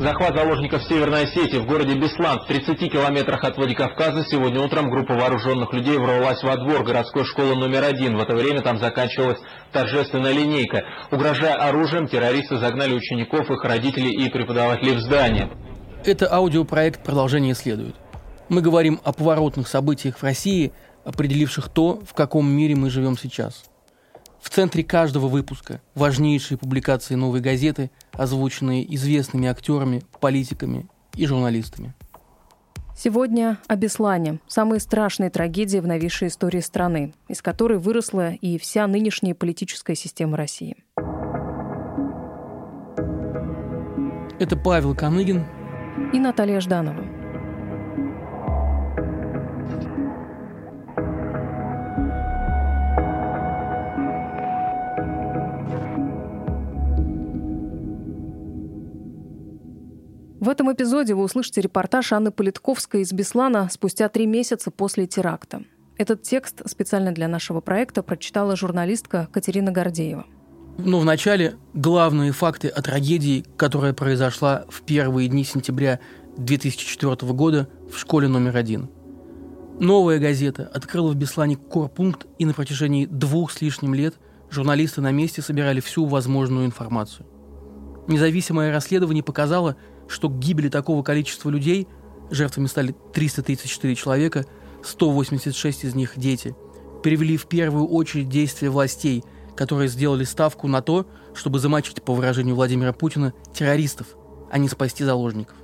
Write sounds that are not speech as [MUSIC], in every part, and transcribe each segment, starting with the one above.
Захват заложников Северной Осетии в городе Беслан в 30 километрах от Владикавказа сегодня утром группа вооруженных людей ворвалась во двор городской школы номер один. В это время там заканчивалась торжественная линейка. Угрожая оружием, террористы загнали учеников, их родителей и преподавателей в здание. Это аудиопроект «Продолжение следует». Мы говорим о поворотных событиях в России, определивших то, в каком мире мы живем сейчас – в центре каждого выпуска важнейшие публикации «Новой газеты», озвученные известными актерами, политиками и журналистами. Сегодня о Беслане, самой страшной трагедии в новейшей истории страны, из которой выросла и вся нынешняя политическая система России. Это Павел Каныгин и Наталья Жданова. В этом эпизоде вы услышите репортаж Анны Политковской из Беслана спустя три месяца после теракта. Этот текст специально для нашего проекта прочитала журналистка Катерина Гордеева. Но вначале главные факты о трагедии, которая произошла в первые дни сентября 2004 года в школе номер один. Новая газета открыла в Беслане корпункт, и на протяжении двух с лишним лет журналисты на месте собирали всю возможную информацию. Независимое расследование показало, что к гибели такого количества людей, жертвами стали 334 человека, 186 из них дети, перевели в первую очередь действия властей, которые сделали ставку на то, чтобы замочить, по выражению Владимира Путина, террористов, а не спасти заложников.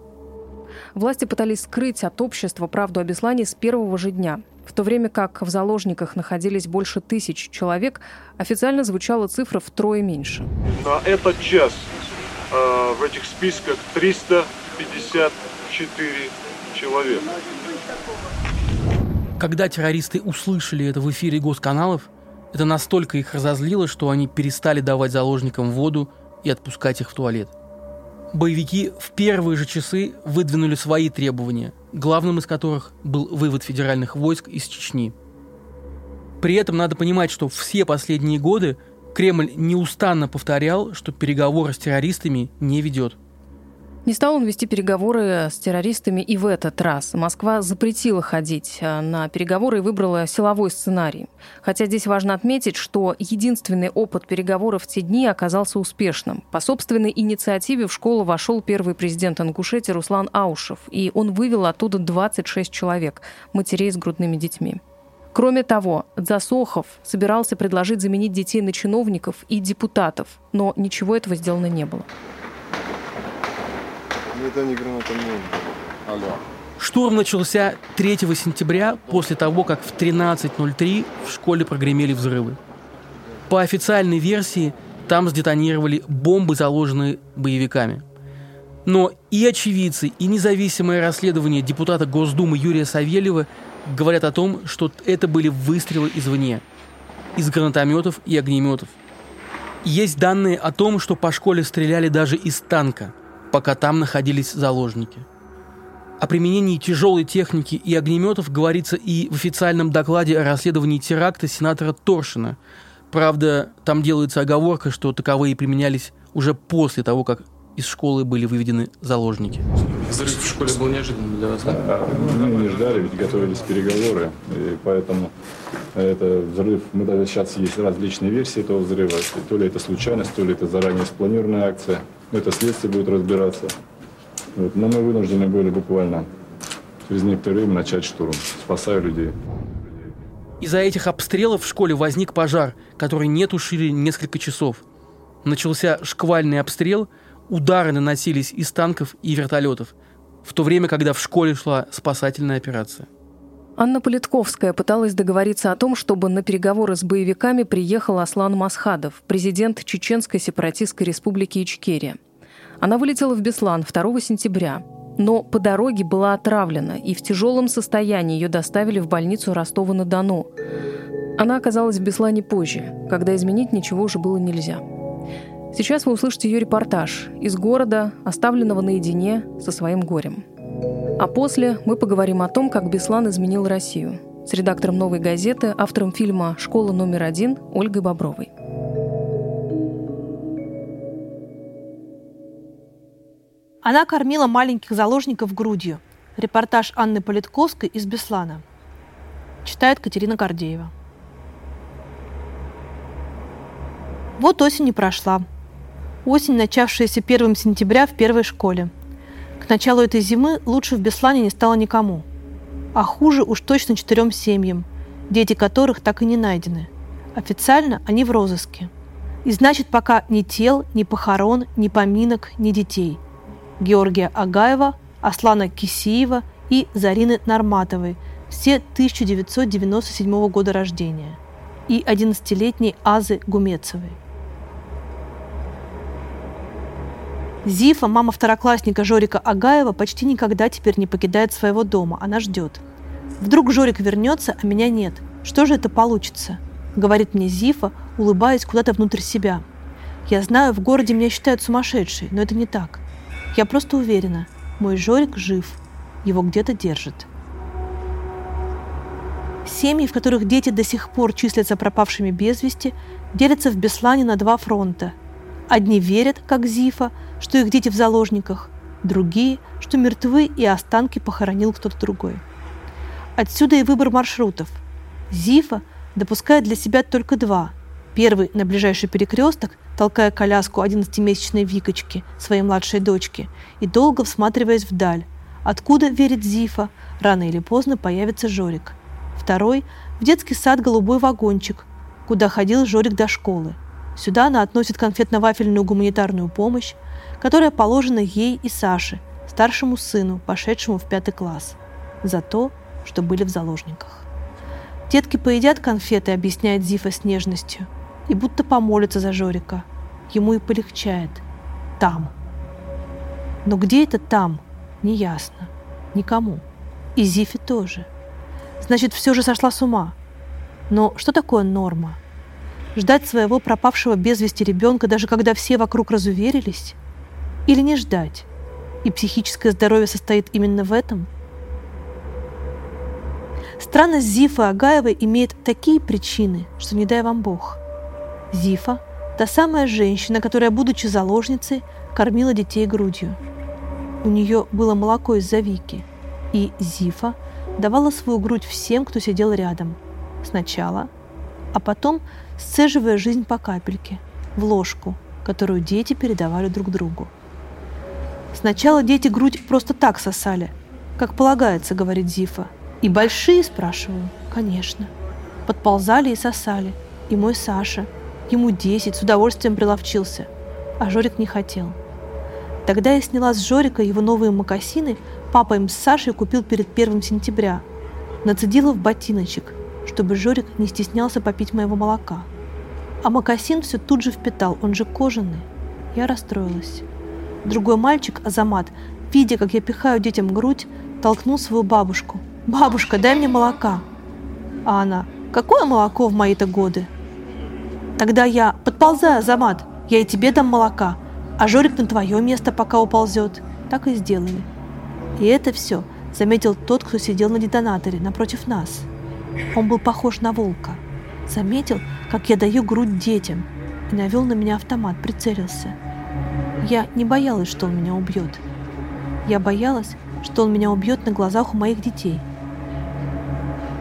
Власти пытались скрыть от общества правду о Беслане с первого же дня. В то время как в заложниках находились больше тысяч человек, официально звучала цифра втрое меньше. На этот час в этих списках 354 человека. Когда террористы услышали это в эфире госканалов, это настолько их разозлило, что они перестали давать заложникам воду и отпускать их в туалет. Боевики в первые же часы выдвинули свои требования, главным из которых был вывод федеральных войск из Чечни. При этом надо понимать, что все последние годы Кремль неустанно повторял, что переговоры с террористами не ведет. Не стал он вести переговоры с террористами и в этот раз. Москва запретила ходить а, на переговоры и выбрала силовой сценарий. Хотя здесь важно отметить, что единственный опыт переговоров в те дни оказался успешным. По собственной инициативе в школу вошел первый президент Ингушетии Руслан Аушев, и он вывел оттуда 26 человек, матерей с грудными детьми. Кроме того, Засохов собирался предложить заменить детей на чиновников и депутатов, но ничего этого сделано не было. Это не гранатомет. Алло. Штурм начался 3 сентября после того, как в 13.03 в школе прогремели взрывы. По официальной версии, там сдетонировали бомбы, заложенные боевиками. Но и очевидцы, и независимое расследование депутата Госдумы Юрия Савельева говорят о том, что это были выстрелы извне, из гранатометов и огнеметов. Есть данные о том, что по школе стреляли даже из танка, пока там находились заложники. О применении тяжелой техники и огнеметов говорится и в официальном докладе о расследовании теракта сенатора Торшина. Правда, там делается оговорка, что таковые применялись уже после того, как из школы были выведены заложники. Взрыв в школе был неожиданным для вас, да? Мы не ждали, ведь готовились переговоры, и поэтому это взрыв, мы даже сейчас есть различные версии этого взрыва, то ли это случайность, то ли это заранее спланированная акция, это следствие будет разбираться. Вот. Но мы вынуждены были буквально через некоторое время начать штурм, спасая людей. Из-за этих обстрелов в школе возник пожар, который не тушили несколько часов. Начался шквальный обстрел – удары наносились из танков и вертолетов, в то время, когда в школе шла спасательная операция. Анна Политковская пыталась договориться о том, чтобы на переговоры с боевиками приехал Аслан Масхадов, президент Чеченской сепаратистской республики Ичкерия. Она вылетела в Беслан 2 сентября, но по дороге была отравлена, и в тяжелом состоянии ее доставили в больницу Ростова-на-Дону. Она оказалась в Беслане позже, когда изменить ничего уже было нельзя. Сейчас вы услышите ее репортаж из города, оставленного наедине со своим горем. А после мы поговорим о том, как Беслан изменил Россию с редактором «Новой газеты», автором фильма «Школа номер один» Ольгой Бобровой. Она кормила маленьких заложников грудью. Репортаж Анны Политковской из Беслана. Читает Катерина Гордеева. Вот осень не прошла. Осень, начавшаяся 1 сентября в первой школе. К началу этой зимы лучше в Беслане не стало никому. А хуже уж точно четырем семьям, дети которых так и не найдены. Официально они в розыске. И значит, пока ни тел, ни похорон, ни поминок, ни детей. Георгия Агаева, Аслана Кисиева и Зарины Норматовой, все 1997 года рождения, и 11-летней Азы Гумецевой. Зифа, мама второклассника Жорика Агаева, почти никогда теперь не покидает своего дома. Она ждет. Вдруг Жорик вернется, а меня нет. Что же это получится? Говорит мне Зифа, улыбаясь куда-то внутрь себя. Я знаю, в городе меня считают сумасшедшей, но это не так. Я просто уверена, мой Жорик жив. Его где-то держат. Семьи, в которых дети до сих пор числятся пропавшими без вести, делятся в Беслане на два фронта. Одни верят, как Зифа, что их дети в заложниках, другие, что мертвы и останки похоронил кто-то другой. Отсюда и выбор маршрутов. Зифа допускает для себя только два. Первый на ближайший перекресток, толкая коляску 11-месячной Викочки, своей младшей дочки, и долго всматриваясь вдаль, откуда, верит Зифа, рано или поздно появится Жорик. Второй – в детский сад «Голубой вагончик», куда ходил Жорик до школы. Сюда она относит конфетно-вафельную гуманитарную помощь, которая положена ей и Саше, старшему сыну, пошедшему в пятый класс, за то, что были в заложниках. Детки поедят конфеты, объясняет Зифа с нежностью, и будто помолятся за Жорика. Ему и полегчает. Там. Но где это там? Неясно. Никому. И Зифе тоже. Значит, все же сошла с ума. Но что такое норма? Ждать своего пропавшего без вести ребенка, даже когда все вокруг разуверились? или не ждать? И психическое здоровье состоит именно в этом? Странность Зифы Агаевой имеет такие причины, что не дай вам Бог. Зифа – та самая женщина, которая, будучи заложницей, кормила детей грудью. У нее было молоко из Завики, и Зифа давала свою грудь всем, кто сидел рядом. Сначала, а потом сцеживая жизнь по капельке, в ложку, которую дети передавали друг другу. Сначала дети грудь просто так сосали. Как полагается, говорит Зифа. И большие, спрашиваю? Конечно. Подползали и сосали. И мой Саша. Ему десять, с удовольствием приловчился. А Жорик не хотел. Тогда я сняла с Жорика его новые мокасины, папа им с Сашей купил перед первым сентября. Нацедила в ботиночек, чтобы Жорик не стеснялся попить моего молока. А мокасин все тут же впитал, он же кожаный. Я расстроилась. Другой мальчик, Азамат, видя, как я пихаю детям грудь, толкнул свою бабушку. «Бабушка, дай мне молока!» А она «Какое молоко в мои-то годы?» Тогда я «Подползай, Азамат, я и тебе дам молока, а Жорик на твое место пока уползет». Так и сделали. И это все заметил тот, кто сидел на детонаторе напротив нас. Он был похож на волка. Заметил, как я даю грудь детям, и навел на меня автомат, прицелился – я не боялась, что он меня убьет. Я боялась, что он меня убьет на глазах у моих детей.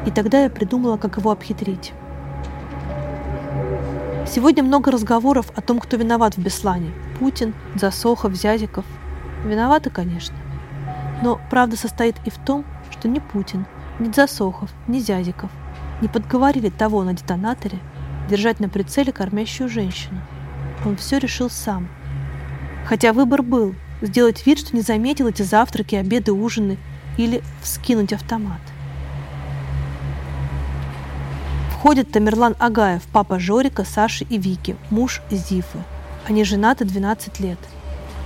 И тогда я придумала, как его обхитрить. Сегодня много разговоров о том, кто виноват в Беслане. Путин, Засохов, Зязиков. Виноваты, конечно. Но правда состоит и в том, что ни Путин, ни Засохов, ни Зязиков не подговорили того на детонаторе держать на прицеле кормящую женщину. Он все решил сам – Хотя выбор был – сделать вид, что не заметил эти завтраки, обеды, ужины или вскинуть автомат. Входит Тамерлан Агаев, папа Жорика, Саши и Вики, муж Зифы. Они женаты 12 лет.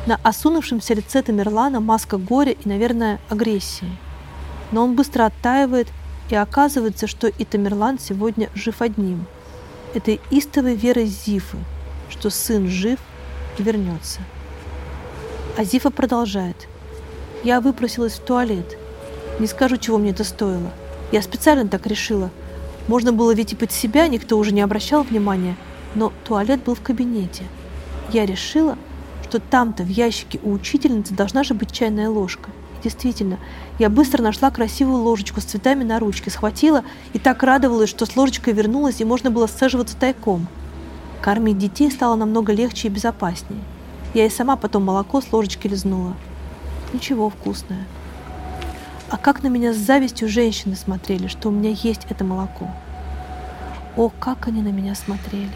На осунувшемся лице Тамерлана маска горя и, наверное, агрессии. Но он быстро оттаивает, и оказывается, что и Тамерлан сегодня жив одним. Этой истовой верой Зифы, что сын жив и вернется. Азифа продолжает. Я выпросилась в туалет. Не скажу, чего мне это стоило. Я специально так решила. Можно было ведь и под себя, никто уже не обращал внимания, но туалет был в кабинете. Я решила, что там-то в ящике у учительницы должна же быть чайная ложка. Действительно, я быстро нашла красивую ложечку с цветами на ручке, схватила и так радовалась, что с ложечкой вернулась и можно было сцеживаться тайком. Кормить детей стало намного легче и безопаснее. Я и сама потом молоко с ложечки лизнула. Ничего вкусное. А как на меня с завистью женщины смотрели, что у меня есть это молоко. О, как они на меня смотрели.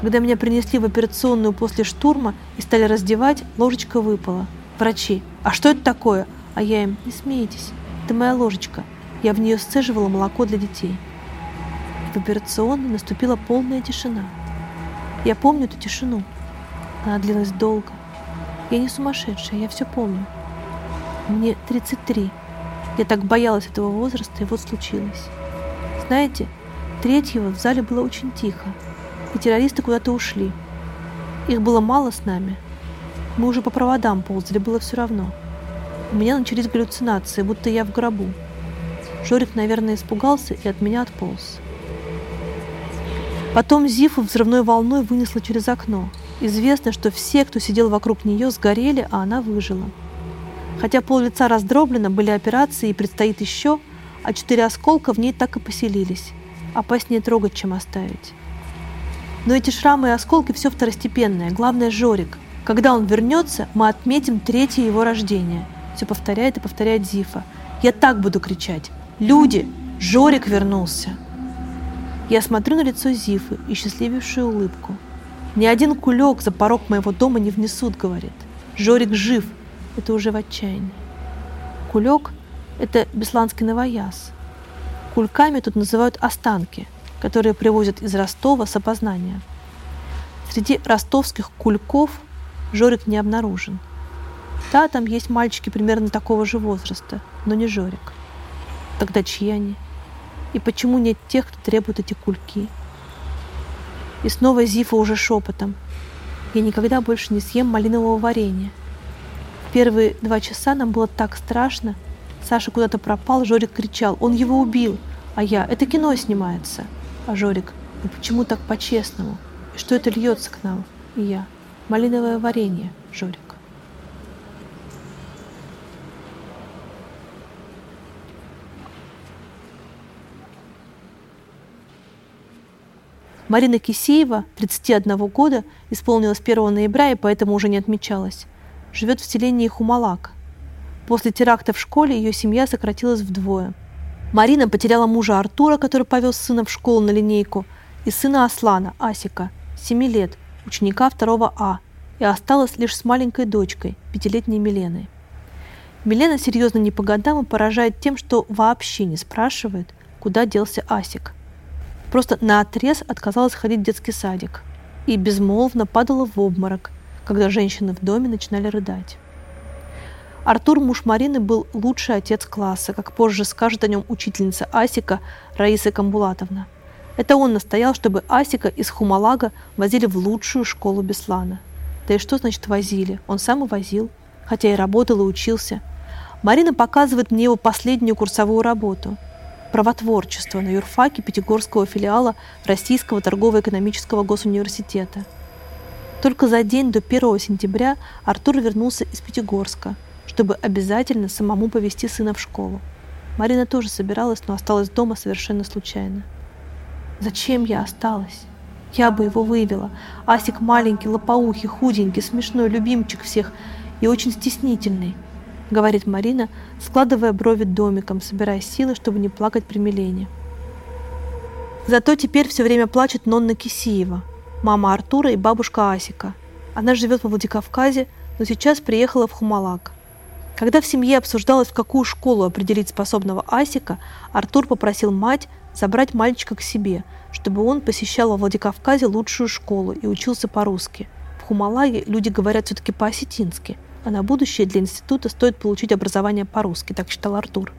Когда меня принесли в операционную после штурма и стали раздевать, ложечка выпала. Врачи, а что это такое? А я им, не смейтесь, это моя ложечка. Я в нее сцеживала молоко для детей. В операционной наступила полная тишина. Я помню эту тишину. Она длилась долго. Я не сумасшедшая, я все помню. Мне 33. Я так боялась этого возраста, и вот случилось. Знаете, третьего в зале было очень тихо, и террористы куда-то ушли. Их было мало с нами. Мы уже по проводам ползали, было все равно. У меня начались галлюцинации, будто я в гробу. Жорик, наверное, испугался и от меня отполз. Потом Зифу взрывной волной вынесло через окно. Известно, что все, кто сидел вокруг нее, сгорели, а она выжила. Хотя пол лица раздроблено, были операции и предстоит еще, а четыре осколка в ней так и поселились. Опаснее трогать, чем оставить. Но эти шрамы и осколки все второстепенное. Главное – Жорик. Когда он вернется, мы отметим третье его рождение. Все повторяет и повторяет Зифа. Я так буду кричать. Люди! Жорик вернулся! Я смотрю на лицо Зифы и счастливейшую улыбку. Ни один кулек за порог моего дома не внесут, говорит. Жорик жив. Это уже в отчаянии. Кулек – это бесланский новояз. Кульками тут называют останки, которые привозят из Ростова с опознания. Среди ростовских кульков Жорик не обнаружен. Да, там есть мальчики примерно такого же возраста, но не Жорик. Тогда чьи они? И почему нет тех, кто требует эти кульки? И снова Зифа уже шепотом. Я никогда больше не съем малинового варенья. Первые два часа нам было так страшно. Саша куда-то пропал, Жорик кричал. Он его убил. А я, это кино снимается. А Жорик, ну почему так по-честному? И что это льется к нам? И я, малиновое варенье, Жорик. Марина Кисеева, 31 года, исполнилась 1 ноября и поэтому уже не отмечалась. Живет в селении Хумалак. После теракта в школе ее семья сократилась вдвое. Марина потеряла мужа Артура, который повез сына в школу на линейку, и сына Аслана, Асика, 7 лет, ученика 2 А, и осталась лишь с маленькой дочкой, пятилетней Миленой. Милена серьезно не по годам и поражает тем, что вообще не спрашивает, куда делся Асик – просто на отрез отказалась ходить в детский садик и безмолвно падала в обморок, когда женщины в доме начинали рыдать. Артур, муж Марины, был лучший отец класса, как позже скажет о нем учительница Асика Раиса Камбулатовна. Это он настоял, чтобы Асика из Хумалага возили в лучшую школу Беслана. Да и что значит возили? Он сам и возил, хотя и работал и учился. Марина показывает мне его последнюю курсовую работу – правотворчества на юрфаке Пятигорского филиала Российского торгово-экономического госуниверситета. Только за день до 1 сентября Артур вернулся из Пятигорска, чтобы обязательно самому повести сына в школу. Марина тоже собиралась, но осталась дома совершенно случайно. Зачем я осталась? Я бы его вывела. Асик маленький, лопоухий, худенький, смешной, любимчик всех и очень стеснительный –— говорит Марина, складывая брови домиком, собирая силы, чтобы не плакать при Милене. Зато теперь все время плачет Нонна Кисиева, мама Артура и бабушка Асика. Она живет во Владикавказе, но сейчас приехала в Хумалак. Когда в семье обсуждалось, в какую школу определить способного Асика, Артур попросил мать забрать мальчика к себе, чтобы он посещал во Владикавказе лучшую школу и учился по-русски. В Хумалаге люди говорят все-таки по-осетински – а на будущее для института стоит получить образование по-русски, так считал Артур.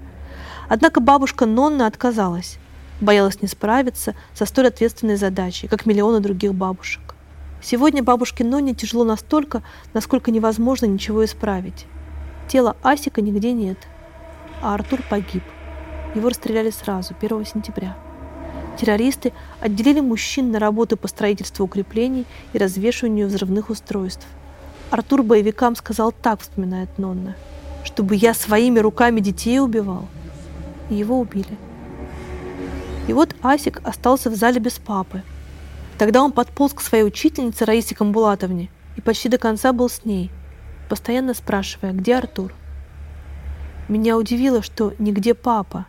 Однако бабушка Нонна отказалась, боялась не справиться со столь ответственной задачей, как миллионы других бабушек. Сегодня бабушке Нонне тяжело настолько, насколько невозможно ничего исправить. Тела Асика нигде нет, а Артур погиб. Его расстреляли сразу, 1 сентября. Террористы отделили мужчин на работы по строительству укреплений и развешиванию взрывных устройств. Артур боевикам сказал так, вспоминает Нонна, чтобы я своими руками детей убивал. И его убили. И вот Асик остался в зале без папы. Тогда он подполз к своей учительнице Раисе Камбулатовне и почти до конца был с ней, постоянно спрашивая, где Артур. Меня удивило, что нигде папа.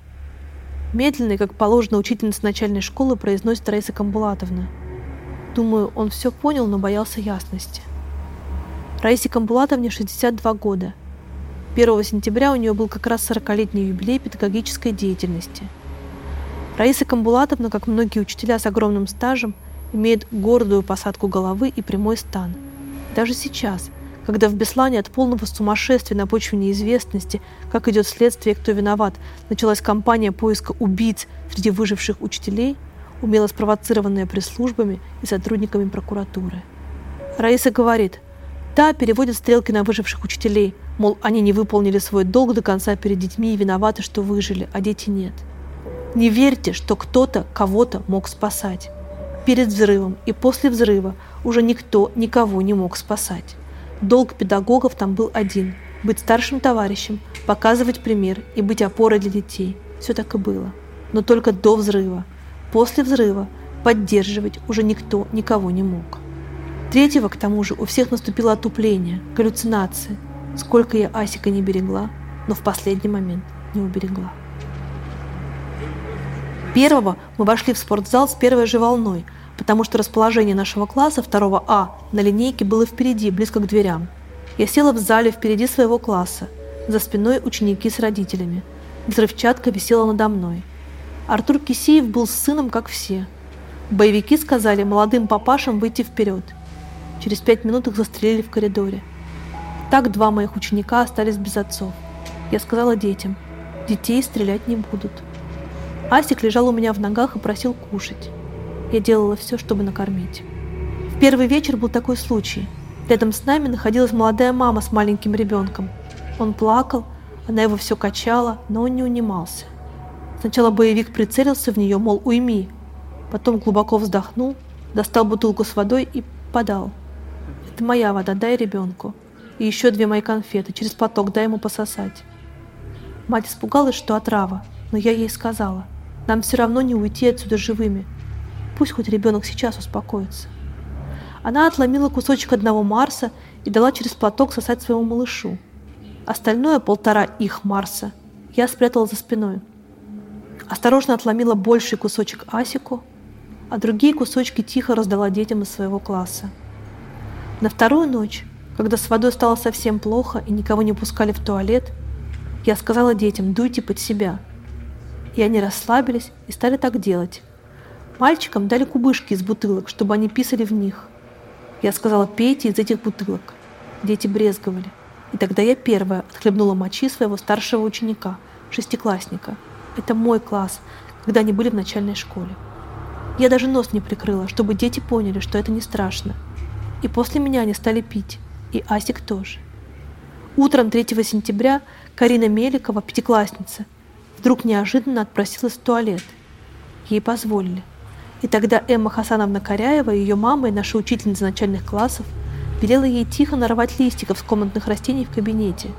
Медленно, как положено учительница начальной школы, произносит Раиса Камбулатовна. Думаю, он все понял, но боялся ясности. Раисе Камбулатовне 62 года. 1 сентября у нее был как раз 40-летний юбилей педагогической деятельности. Раиса Камбулатовна, как многие учителя с огромным стажем, имеет гордую посадку головы и прямой стан. Даже сейчас – когда в Беслане от полного сумасшествия на почве неизвестности, как идет следствие кто виноват, началась кампания поиска убийц среди выживших учителей, умело спровоцированная пресс-службами и сотрудниками прокуратуры. Раиса говорит, та переводит стрелки на выживших учителей, мол, они не выполнили свой долг до конца перед детьми и виноваты, что выжили, а дети нет. Не верьте, что кто-то кого-то мог спасать. Перед взрывом и после взрыва уже никто никого не мог спасать. Долг педагогов там был один – быть старшим товарищем, показывать пример и быть опорой для детей. Все так и было. Но только до взрыва. После взрыва поддерживать уже никто никого не мог. Третьего, к тому же, у всех наступило отупление, галлюцинации. Сколько я Асика не берегла, но в последний момент не уберегла. Первого мы вошли в спортзал с первой же волной – потому что расположение нашего класса 2 А на линейке было впереди, близко к дверям. Я села в зале впереди своего класса, за спиной ученики с родителями. Взрывчатка висела надо мной. Артур Кисеев был с сыном, как все. Боевики сказали молодым папашам выйти вперед. Через пять минут их застрелили в коридоре. Так два моих ученика остались без отцов. Я сказала детям, детей стрелять не будут. Асик лежал у меня в ногах и просил кушать. Я делала все, чтобы накормить. В первый вечер был такой случай. Рядом с нами находилась молодая мама с маленьким ребенком. Он плакал, она его все качала, но он не унимался. Сначала боевик прицелился в нее, мол, уйми. Потом глубоко вздохнул, достал бутылку с водой и подал. «Это моя вода, дай ребенку. И еще две мои конфеты, через поток дай ему пососать». Мать испугалась, что отрава, но я ей сказала, нам все равно не уйти отсюда живыми. Пусть хоть ребенок сейчас успокоится. Она отломила кусочек одного Марса и дала через платок сосать своему малышу. Остальное полтора их Марса я спрятала за спиной. Осторожно отломила больший кусочек Асику, а другие кусочки тихо раздала детям из своего класса. На вторую ночь, когда с водой стало совсем плохо и никого не пускали в туалет, я сказала детям «дуйте под себя». И они расслабились и стали так делать, Мальчикам дали кубышки из бутылок, чтобы они писали в них. Я сказала, пейте из этих бутылок. Дети брезговали. И тогда я первая отхлебнула мочи своего старшего ученика, шестиклассника. Это мой класс, когда они были в начальной школе. Я даже нос не прикрыла, чтобы дети поняли, что это не страшно. И после меня они стали пить. И Асик тоже. Утром 3 сентября Карина Меликова, пятиклассница, вдруг неожиданно отпросилась в туалет. Ей позволили. И тогда Эмма Хасановна Коряева, ее мама и наша учительница начальных классов, велела ей тихо нарвать листиков с комнатных растений в кабинете,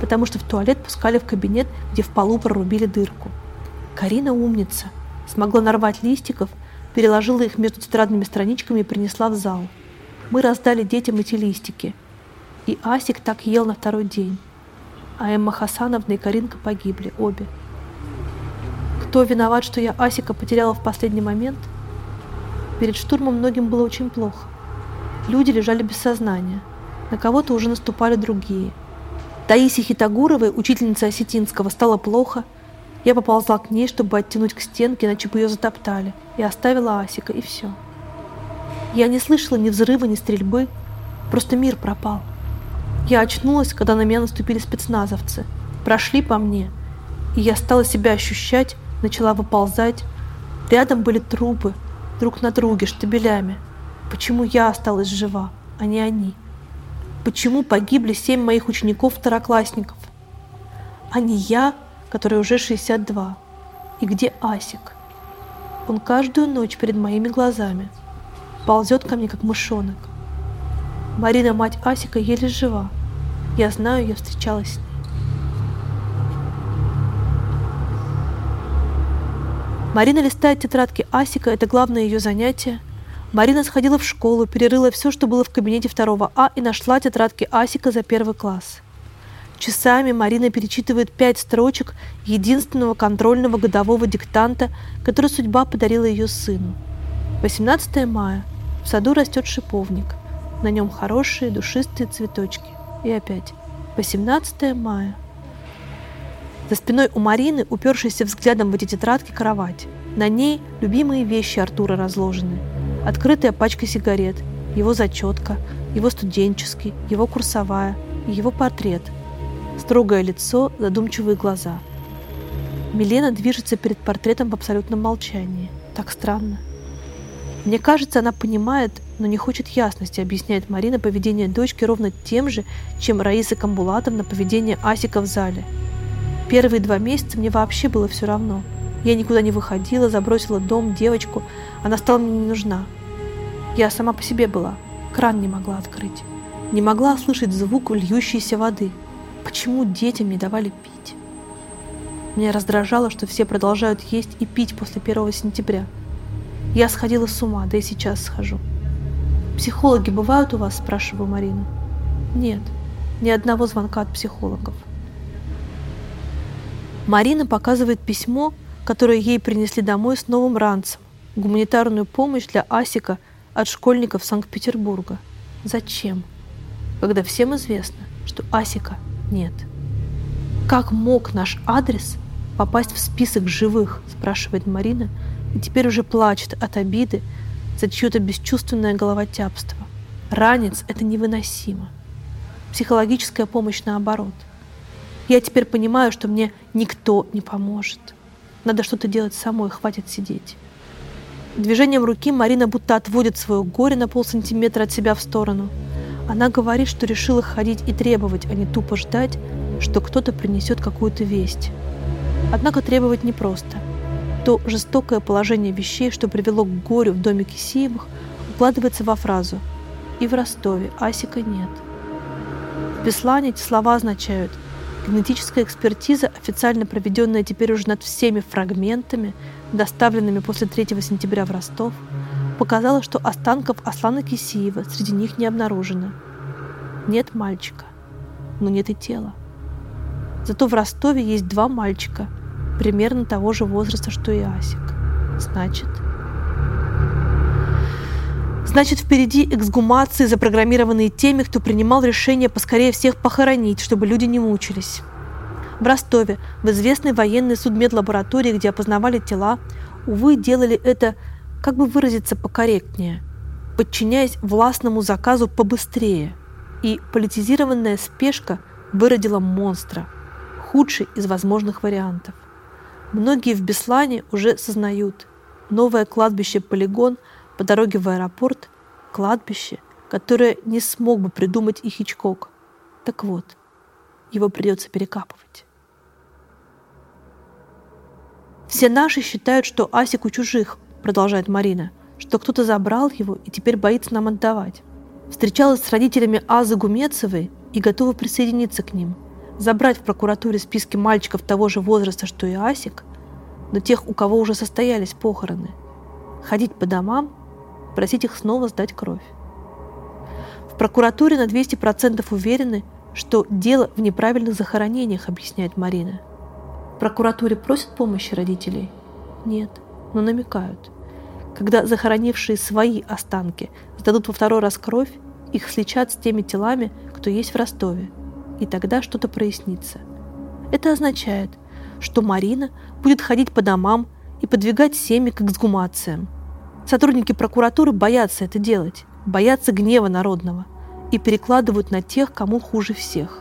потому что в туалет пускали в кабинет, где в полу прорубили дырку. Карина умница, смогла нарвать листиков, переложила их между тетрадными страничками и принесла в зал. Мы раздали детям эти листики. И Асик так ел на второй день. А Эмма Хасановна и Каринка погибли, обе. Кто виноват, что я Асика потеряла в последний момент? Перед штурмом многим было очень плохо. Люди лежали без сознания. На кого-то уже наступали другие. Таисе Хитагуровой, учительнице Осетинского, стало плохо. Я поползла к ней, чтобы оттянуть к стенке, иначе бы ее затоптали. И оставила Асика, и все. Я не слышала ни взрыва, ни стрельбы. Просто мир пропал. Я очнулась, когда на меня наступили спецназовцы. Прошли по мне. И я стала себя ощущать начала выползать. Рядом были трупы, друг на друге, штабелями. Почему я осталась жива, а не они? Почему погибли семь моих учеников-второклассников, а не я, который уже 62? И где Асик? Он каждую ночь перед моими глазами ползет ко мне, как мышонок. Марина, мать Асика, еле жива. Я знаю, я встречалась с ней. Марина листает тетрадки Асика, это главное ее занятие. Марина сходила в школу, перерыла все, что было в кабинете второго А и нашла тетрадки Асика за первый класс. Часами Марина перечитывает пять строчек единственного контрольного годового диктанта, который судьба подарила ее сыну. 18 мая. В саду растет шиповник. На нем хорошие душистые цветочки. И опять. 18 мая. За спиной у Марины, упершейся взглядом в эти тетрадки, кровать. На ней любимые вещи Артура разложены. Открытая пачка сигарет, его зачетка, его студенческий, его курсовая и его портрет – Строгое лицо, задумчивые глаза. Милена движется перед портретом в абсолютном молчании. Так странно. Мне кажется, она понимает, но не хочет ясности, объясняет Марина поведение дочки ровно тем же, чем Раиса Камбулатовна поведение Асика в зале. Первые два месяца мне вообще было все равно. Я никуда не выходила, забросила дом, девочку. Она стала мне не нужна. Я сама по себе была. Кран не могла открыть. Не могла слышать звук льющейся воды – Почему детям не давали пить? Меня раздражало, что все продолжают есть и пить после 1 сентября. Я сходила с ума, да и сейчас схожу. «Психологи бывают у вас?» – спрашиваю Марину. «Нет, ни одного звонка от психологов». Марина показывает письмо, которое ей принесли домой с новым ранцем. Гуманитарную помощь для Асика от школьников Санкт-Петербурга. Зачем? Когда всем известно, что Асика нет. Как мог наш адрес попасть в список живых, спрашивает Марина, и теперь уже плачет от обиды за чье-то бесчувственное головотяпство. Ранец – это невыносимо. Психологическая помощь наоборот. Я теперь понимаю, что мне никто не поможет. Надо что-то делать самой, хватит сидеть. Движением руки Марина будто отводит свое горе на полсантиметра от себя в сторону – она говорит, что решила ходить и требовать, а не тупо ждать, что кто-то принесет какую-то весть. Однако требовать непросто. То жестокое положение вещей, что привело к горю в доме Кисеевых, укладывается во фразу «И в Ростове Асика нет». В Беслане эти слова означают Генетическая экспертиза, официально проведенная теперь уже над всеми фрагментами, доставленными после 3 сентября в Ростов, показала, что останков Аслана Кисиева среди них не обнаружено. Нет мальчика, но нет и тела. Зато в Ростове есть два мальчика, примерно того же возраста, что и Асик. Значит... Значит, впереди эксгумации, запрограммированные теми, кто принимал решение поскорее всех похоронить, чтобы люди не мучились. В Ростове, в известной военной судмедлаборатории, где опознавали тела, увы, делали это как бы выразиться покорректнее, подчиняясь властному заказу побыстрее. И политизированная спешка выродила монстра, худший из возможных вариантов. Многие в Беслане уже сознают, новое кладбище-полигон по дороге в аэропорт – кладбище, которое не смог бы придумать и Хичкок. Так вот, его придется перекапывать. Все наши считают, что Асик у чужих, продолжает Марина, что кто-то забрал его и теперь боится нам отдавать. Встречалась с родителями Азы Гумецевой и готова присоединиться к ним. Забрать в прокуратуре списки мальчиков того же возраста, что и Асик, но тех, у кого уже состоялись похороны. Ходить по домам, просить их снова сдать кровь. В прокуратуре на 200% уверены, что дело в неправильных захоронениях, объясняет Марина. В прокуратуре просят помощи родителей? Нет, но намекают. Когда захоронившие свои останки сдадут во второй раз кровь, их сличат с теми телами, кто есть в Ростове. И тогда что-то прояснится. Это означает, что Марина будет ходить по домам и подвигать семьи к эксгумациям. Сотрудники прокуратуры боятся это делать, боятся гнева народного и перекладывают на тех, кому хуже всех.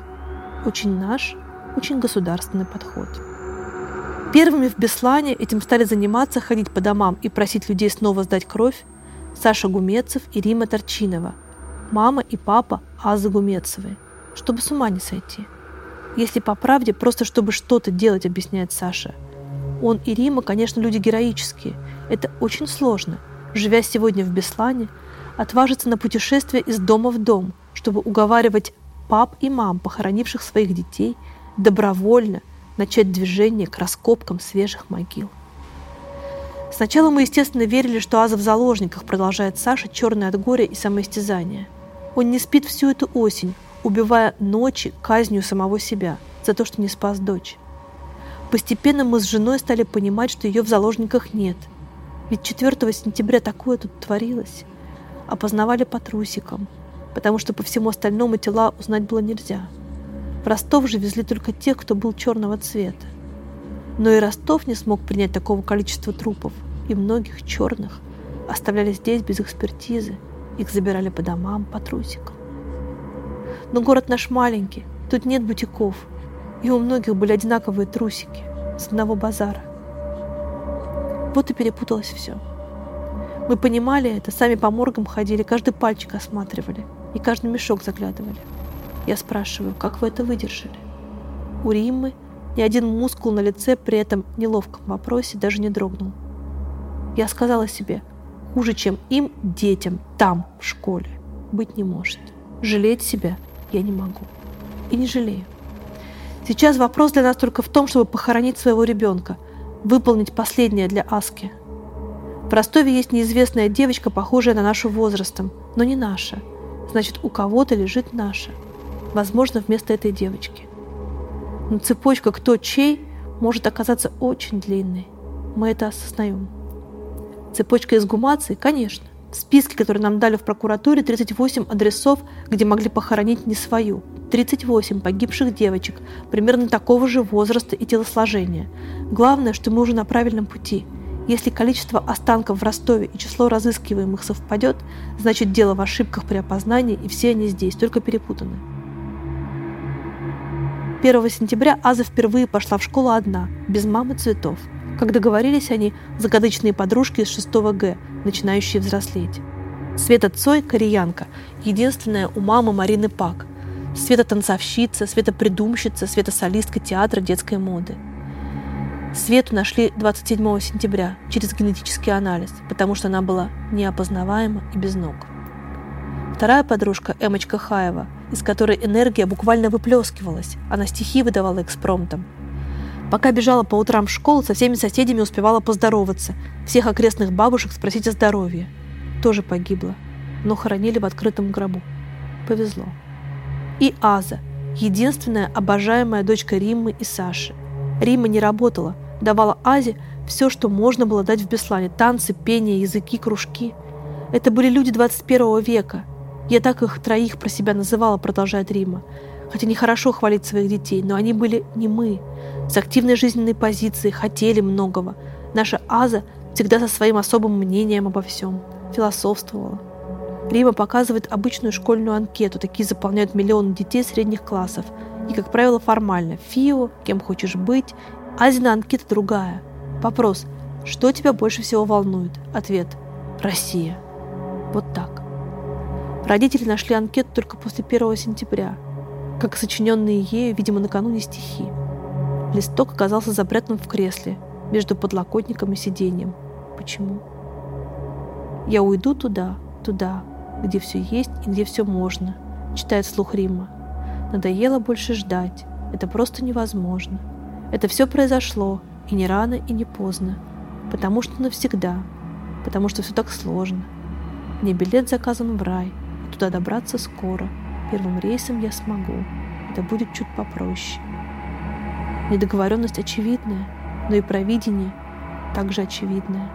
Очень наш, очень государственный подход. Первыми в Беслане этим стали заниматься, ходить по домам и просить людей снова сдать кровь Саша Гумецев и Рима Торчинова, мама и папа Азы Гумецевой, чтобы с ума не сойти. Если по правде, просто чтобы что-то делать, объясняет Саша. Он и Рима, конечно, люди героические. Это очень сложно. Живя сегодня в Беслане, отважиться на путешествие из дома в дом, чтобы уговаривать пап и мам, похоронивших своих детей, добровольно начать движение к раскопкам свежих могил. Сначала мы, естественно, верили, что Аза в заложниках, продолжает Саша, черный от горя и самоистязания. Он не спит всю эту осень, убивая ночи казнью самого себя за то, что не спас дочь. Постепенно мы с женой стали понимать, что ее в заложниках нет. Ведь 4 сентября такое тут творилось. Опознавали по трусикам, потому что по всему остальному тела узнать было нельзя. В Ростов же везли только тех, кто был черного цвета. Но и Ростов не смог принять такого количества трупов, и многих черных оставляли здесь без экспертизы, их забирали по домам, по трусикам. Но город наш маленький, тут нет бутиков, и у многих были одинаковые трусики с одного базара. И перепуталось все. Мы понимали это, сами по моргам ходили, каждый пальчик осматривали и каждый мешок заглядывали. Я спрашиваю, как вы это выдержали? У Риммы ни один мускул на лице при этом неловком вопросе даже не дрогнул. Я сказала себе, хуже, чем им, детям, там, в школе, быть не может. Жалеть себя я не могу. И не жалею. Сейчас вопрос для нас только в том, чтобы похоронить своего ребенка, выполнить последнее для Аски. В Ростове есть неизвестная девочка, похожая на нашу возрастом, но не наша. Значит, у кого-то лежит наша. Возможно, вместо этой девочки. Но цепочка кто чей может оказаться очень длинной. Мы это осознаем. Цепочка изгумации, конечно. В списке, который нам дали в прокуратуре, 38 адресов, где могли похоронить не свою – 38 погибших девочек, примерно такого же возраста и телосложения. Главное, что мы уже на правильном пути. Если количество останков в Ростове и число разыскиваемых совпадет, значит дело в ошибках при опознании, и все они здесь, только перепутаны. 1 сентября Аза впервые пошла в школу одна, без мамы цветов. Как договорились они, закадычные подружки из 6 Г, начинающие взрослеть. Света Цой – кореянка, единственная у мамы Марины Пак – Света-танцовщица, Света-придумщица, Света-солистка театра детской моды. Свету нашли 27 сентября через генетический анализ, потому что она была неопознаваема и без ног. Вторая подружка, Эмочка Хаева, из которой энергия буквально выплескивалась, она стихи выдавала экспромтом. Пока бежала по утрам в школу, со всеми соседями успевала поздороваться, всех окрестных бабушек спросить о здоровье. Тоже погибла, но хоронили в открытом гробу. Повезло и Аза, единственная обожаемая дочка Риммы и Саши. Римма не работала, давала Азе все, что можно было дать в Беслане – танцы, пение, языки, кружки. Это были люди 21 века. Я так их троих про себя называла, продолжает Рима. Хотя нехорошо хвалить своих детей, но они были не мы. С активной жизненной позицией, хотели многого. Наша Аза всегда со своим особым мнением обо всем. Философствовала. Рима показывает обычную школьную анкету. Такие заполняют миллионы детей средних классов. И, как правило, формально. ФИО, кем хочешь быть. Азина анкета другая. Вопрос. Что тебя больше всего волнует? Ответ. Россия. Вот так. Родители нашли анкету только после 1 сентября, как сочиненные ею, видимо, накануне стихи. Листок оказался запрятан в кресле, между подлокотником и сиденьем. Почему? Я уйду туда, туда, где все есть и где все можно, читает слух Рима. Надоело больше ждать. Это просто невозможно. Это все произошло, и не рано, и не поздно. Потому что навсегда. Потому что все так сложно. Мне билет заказан в рай. Туда добраться скоро. Первым рейсом я смогу. Это будет чуть попроще. Недоговоренность очевидная, но и провидение также очевидное.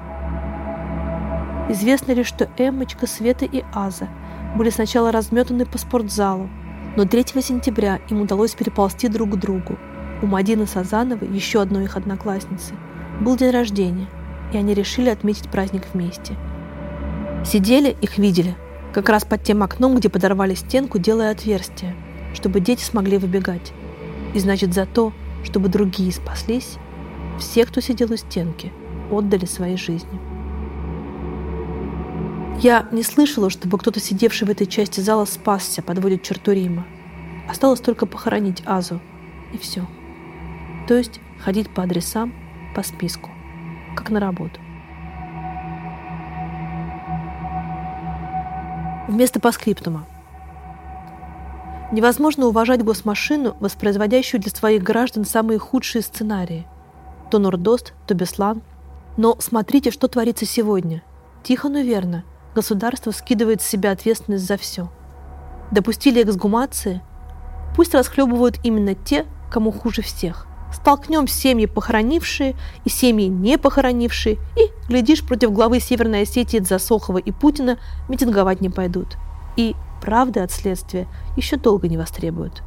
Известно ли, что Эммочка, Света и Аза были сначала разметаны по спортзалу, но 3 сентября им удалось переползти друг к другу. У Мадины Сазановой, еще одной их одноклассницы, был день рождения, и они решили отметить праздник вместе. Сидели, их видели, как раз под тем окном, где подорвали стенку, делая отверстие, чтобы дети смогли выбегать. И значит за то, чтобы другие спаслись, все, кто сидел у стенки, отдали свои жизни. Я не слышала, чтобы кто-то, сидевший в этой части зала, спасся, подводит черту Рима. Осталось только похоронить Азу. И все. То есть ходить по адресам, по списку. Как на работу. Вместо паскриптума. Невозможно уважать госмашину, воспроизводящую для своих граждан самые худшие сценарии. То Нордост, то Беслан. Но смотрите, что творится сегодня. Тихо, но верно. Государство скидывает с себя ответственность за все. Допустили эксгумации? Пусть расхлебывают именно те, кому хуже всех. Столкнем семьи, похоронившие, и семьи, не похоронившие, и, глядишь, против главы Северной Осетии Засохова и Путина митинговать не пойдут. И правды от следствия еще долго не востребуют.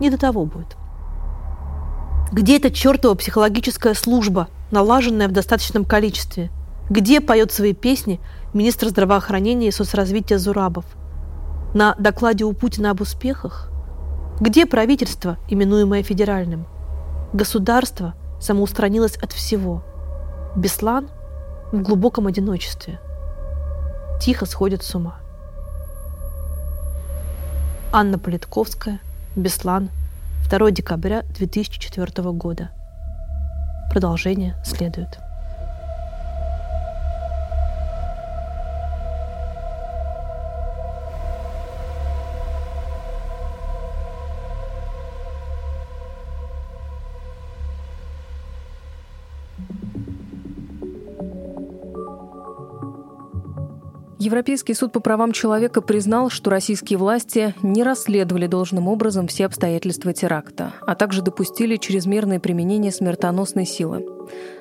Не до того будет. Где эта чертова психологическая служба, налаженная в достаточном количестве? Где поет свои песни министр здравоохранения и соцразвития Зурабов? На докладе у Путина об успехах? Где правительство, именуемое федеральным? Государство самоустранилось от всего. Беслан в глубоком одиночестве. Тихо сходит с ума. Анна Политковская, Беслан, 2 декабря 2004 года. Продолжение следует. Европейский суд по правам человека признал, что российские власти не расследовали должным образом все обстоятельства теракта, а также допустили чрезмерное применение смертоносной силы.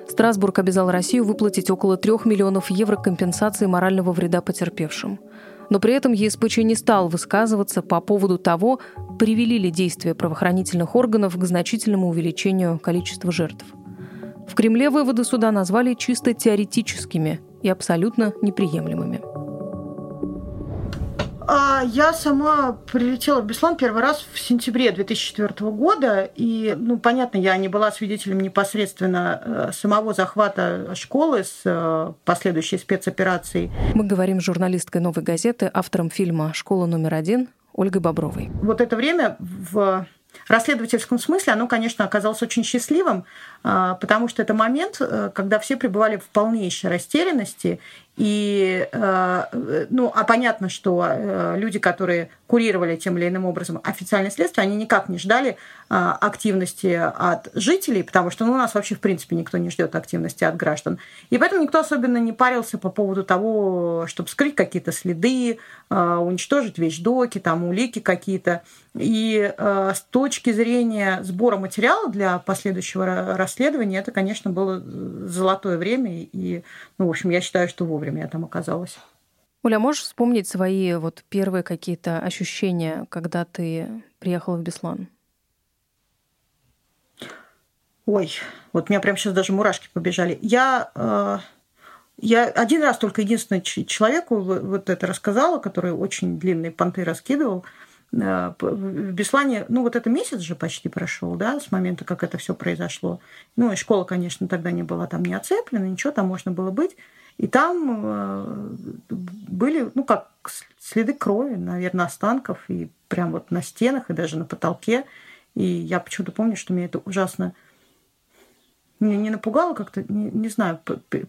Страсбург обязал Россию выплатить около 3 миллионов евро компенсации морального вреда потерпевшим. Но при этом ЕСПЧ не стал высказываться по поводу того, привели ли действия правоохранительных органов к значительному увеличению количества жертв. В Кремле выводы суда назвали чисто теоретическими и абсолютно неприемлемыми. А я сама прилетела в Беслан первый раз в сентябре 2004 года, и, ну, понятно, я не была свидетелем непосредственно э, самого захвата школы с э, последующей спецоперацией. Мы говорим с журналисткой «Новой газеты», автором фильма «Школа номер один» Ольгой Бобровой. Вот это время в расследовательском смысле оно, конечно, оказалось очень счастливым, потому что это момент, э, когда все пребывали в полнейшей растерянности и, э, ну, а понятно, что э, люди, которые курировали тем или иным образом официальное следствие, они никак не ждали э, активности от жителей, потому что ну, у нас вообще, в принципе, никто не ждет активности от граждан. И поэтому никто особенно не парился по поводу того, чтобы скрыть какие-то следы, уничтожить вещдоки, там, улики какие-то. И с точки зрения сбора материала для последующего расследования, это, конечно, было золотое время. И, ну, в общем, я считаю, что вовремя вовремя я там оказалась. Оля, можешь вспомнить свои вот первые какие-то ощущения, когда ты приехала в Беслан? Ой, вот у меня прямо сейчас даже мурашки побежали. Я, э, я один раз только единственный человеку вот это рассказала, который очень длинные понты раскидывал. Э, в Беслане, ну вот это месяц же почти прошел, да, с момента, как это все произошло. Ну и школа, конечно, тогда не была там не оцеплена, ничего, там можно было быть. И там э, были, ну, как следы крови, наверное, останков, и прям вот на стенах, и даже на потолке. И я почему-то помню, что меня это ужасно не, не напугало как-то, не, не знаю,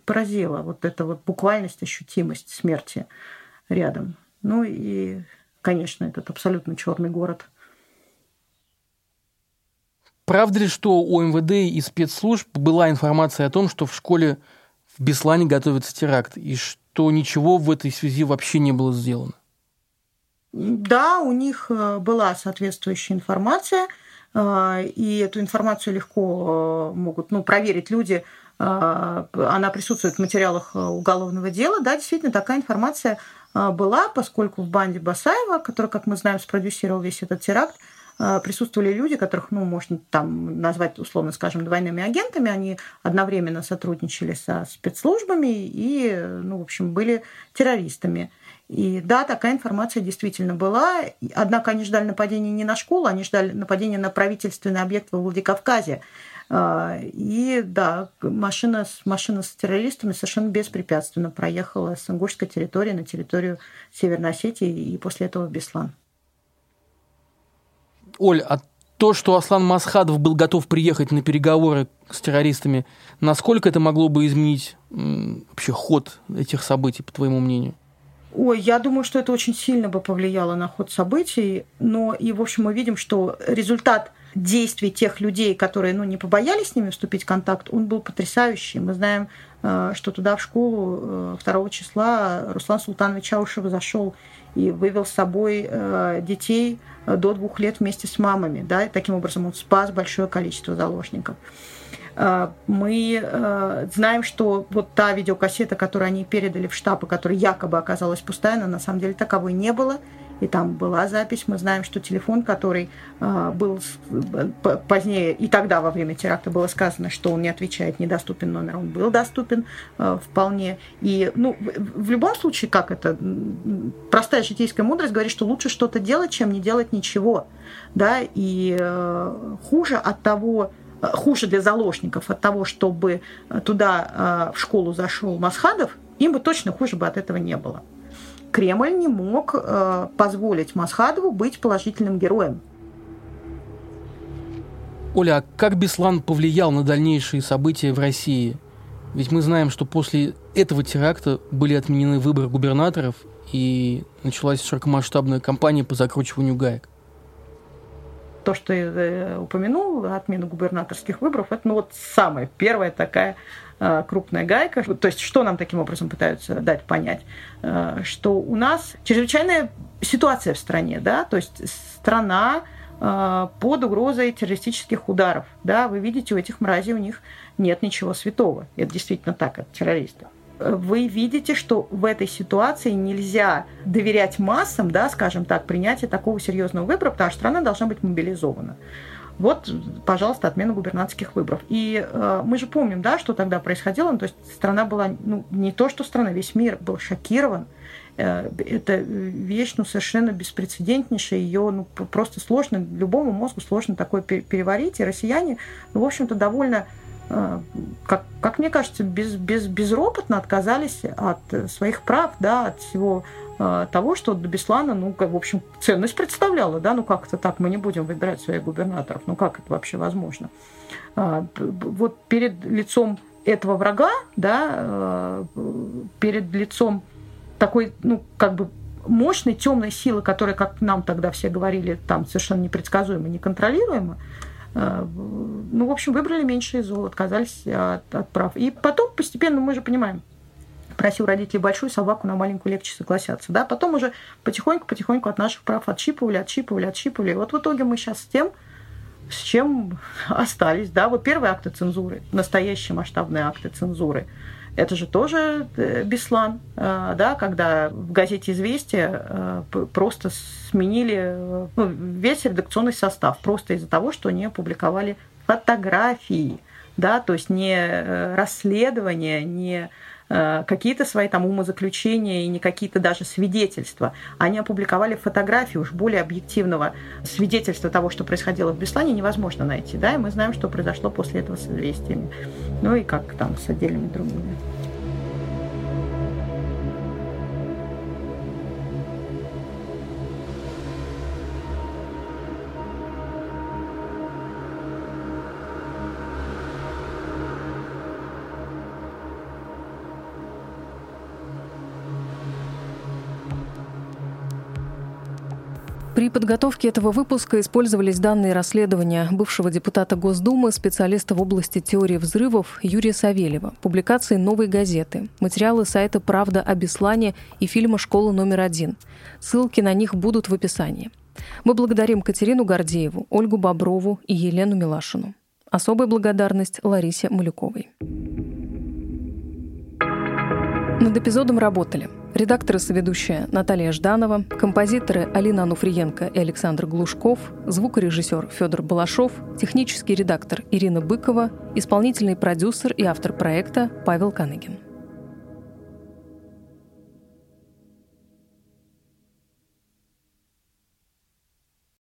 поразило вот эта вот буквальность, ощутимость смерти рядом. Ну и, конечно, этот абсолютно черный город. Правда ли, что у МВД и спецслужб была информация о том, что в школе в Беслане готовится теракт, и что ничего в этой связи вообще не было сделано. Да, у них э, была соответствующая информация, э, и эту информацию легко э, могут ну, проверить люди. Она присутствует в материалах уголовного дела. Да, действительно, такая информация была, поскольку в банде Басаева, который, как мы знаем, спродюсировал весь этот теракт, Э, присутствовали люди, которых, ну, можно там назвать, условно скажем, двойными агентами. Они одновременно сотрудничали со спецслужбами и, ну, в общем, были террористами. И да, такая информация действительно была. Однако они ждали нападения не на школу, они ждали нападения на правительственный объект во Владикавказе. Э, и да, машина, машина с террористами совершенно беспрепятственно проехала с ингушской территории на территорию Северной Осетии и после этого в Беслан. Оль, а то, что Аслан Масхадов был готов приехать на переговоры с террористами, насколько это могло бы изменить вообще ход этих событий, по твоему мнению? Ой, я думаю, что это очень сильно бы повлияло на ход событий, но и, в общем, мы видим, что результат действий тех людей, которые ну, не побоялись с ними вступить в контакт, он был потрясающий. Мы знаем, э, что туда в школу 2 э, числа Руслан Султанович Чаушев зашел и вывел с собой э, детей до двух лет вместе с мамами. Да, и таким образом он спас большое количество заложников. Мы знаем, что вот та видеокассета, которую они передали в штаб, которая якобы оказалась пустая, но на самом деле таковой не было и там была запись. Мы знаем, что телефон, который э, был позднее, и тогда во время теракта было сказано, что он не отвечает, недоступен номер, он был доступен э, вполне. И ну, в, в любом случае, как это, простая житейская мудрость говорит, что лучше что-то делать, чем не делать ничего. Да? И э, хуже от того, хуже для заложников от того, чтобы туда в школу зашел Масхадов, им бы точно хуже бы от этого не было. Кремль не мог э, позволить Масхадову быть положительным героем. Оля, а как Беслан повлиял на дальнейшие события в России? Ведь мы знаем, что после этого теракта были отменены выборы губернаторов и началась широкомасштабная кампания по закручиванию гаек. То, что я э, упомянул, отмена губернаторских выборов, это ну, вот самая первая такая Э, крупная гайка. То есть что нам таким образом пытаются дать понять? Э, что у нас чрезвычайная ситуация в стране, да, то есть страна под угрозой террористических ударов. Да, вы видите, у этих мразей у них нет ничего святого. Это действительно так, это террористы. Вы видите, что в этой ситуации нельзя доверять массам, да, скажем так, принятие такого серьезного выбора, потому что страна должна быть мобилизована. Вот, пожалуйста, отмена губернаторских выборов. И э, мы же помним, да, что тогда происходило. Ну, то есть страна была, ну, не то, что страна, весь мир был шокирован. Э, это вещь, ну, совершенно беспрецедентнейшая. Ее, ну, просто сложно, любому мозгу сложно такое переварить. И россияне, ну, в общем-то, довольно как, как мне кажется, без, без, безропотно отказались от своих прав, да, от всего Э, того, что до Беслана, ну, в общем, ценность представляла, да, ну как это так, мы не будем выбирать своих губернаторов, ну как это вообще возможно? А, вот перед лицом этого врага, да, э, перед лицом такой, ну, как бы мощной темной силы, которая, как нам тогда все говорили, там совершенно непредсказуемо, неконтролируемо, э, ну, в общем, выбрали меньшее зло, отказались от, от прав. И потом постепенно, мы же понимаем, просил родителей большую собаку на маленькую легче согласятся. Да? Потом уже потихоньку-потихоньку от наших прав отщипывали, отщипывали, отщипывали. И вот в итоге мы сейчас с тем, с чем [LAUGHS] остались. Да? Вот первые акты цензуры, настоящие масштабные акты цензуры, это же тоже э, Беслан, э, да, когда в газете «Известия» э, просто сменили ну, весь редакционный состав просто из-за того, что не опубликовали фотографии, да, то есть не расследования, не какие-то свои там умозаключения и не какие-то даже свидетельства. Они опубликовали фотографии уж более объективного свидетельства того, что происходило в Беслане, невозможно найти. Да? И мы знаем, что произошло после этого с известиями. Ну и как там с отдельными другими. Подготовке этого выпуска использовались данные расследования бывшего депутата Госдумы, специалиста в области теории взрывов Юрия Савельева, публикации «Новой газеты», материалы сайта «Правда о Беслане» и фильма «Школа номер один». Ссылки на них будут в описании. Мы благодарим Катерину Гордееву, Ольгу Боброву и Елену Милашину. Особая благодарность Ларисе Малюковой. Над эпизодом работали редактор и соведущая Наталья Жданова, композиторы Алина Ануфриенко и Александр Глушков, звукорежиссер Федор Балашов, технический редактор Ирина Быкова, исполнительный продюсер и автор проекта Павел Каныгин.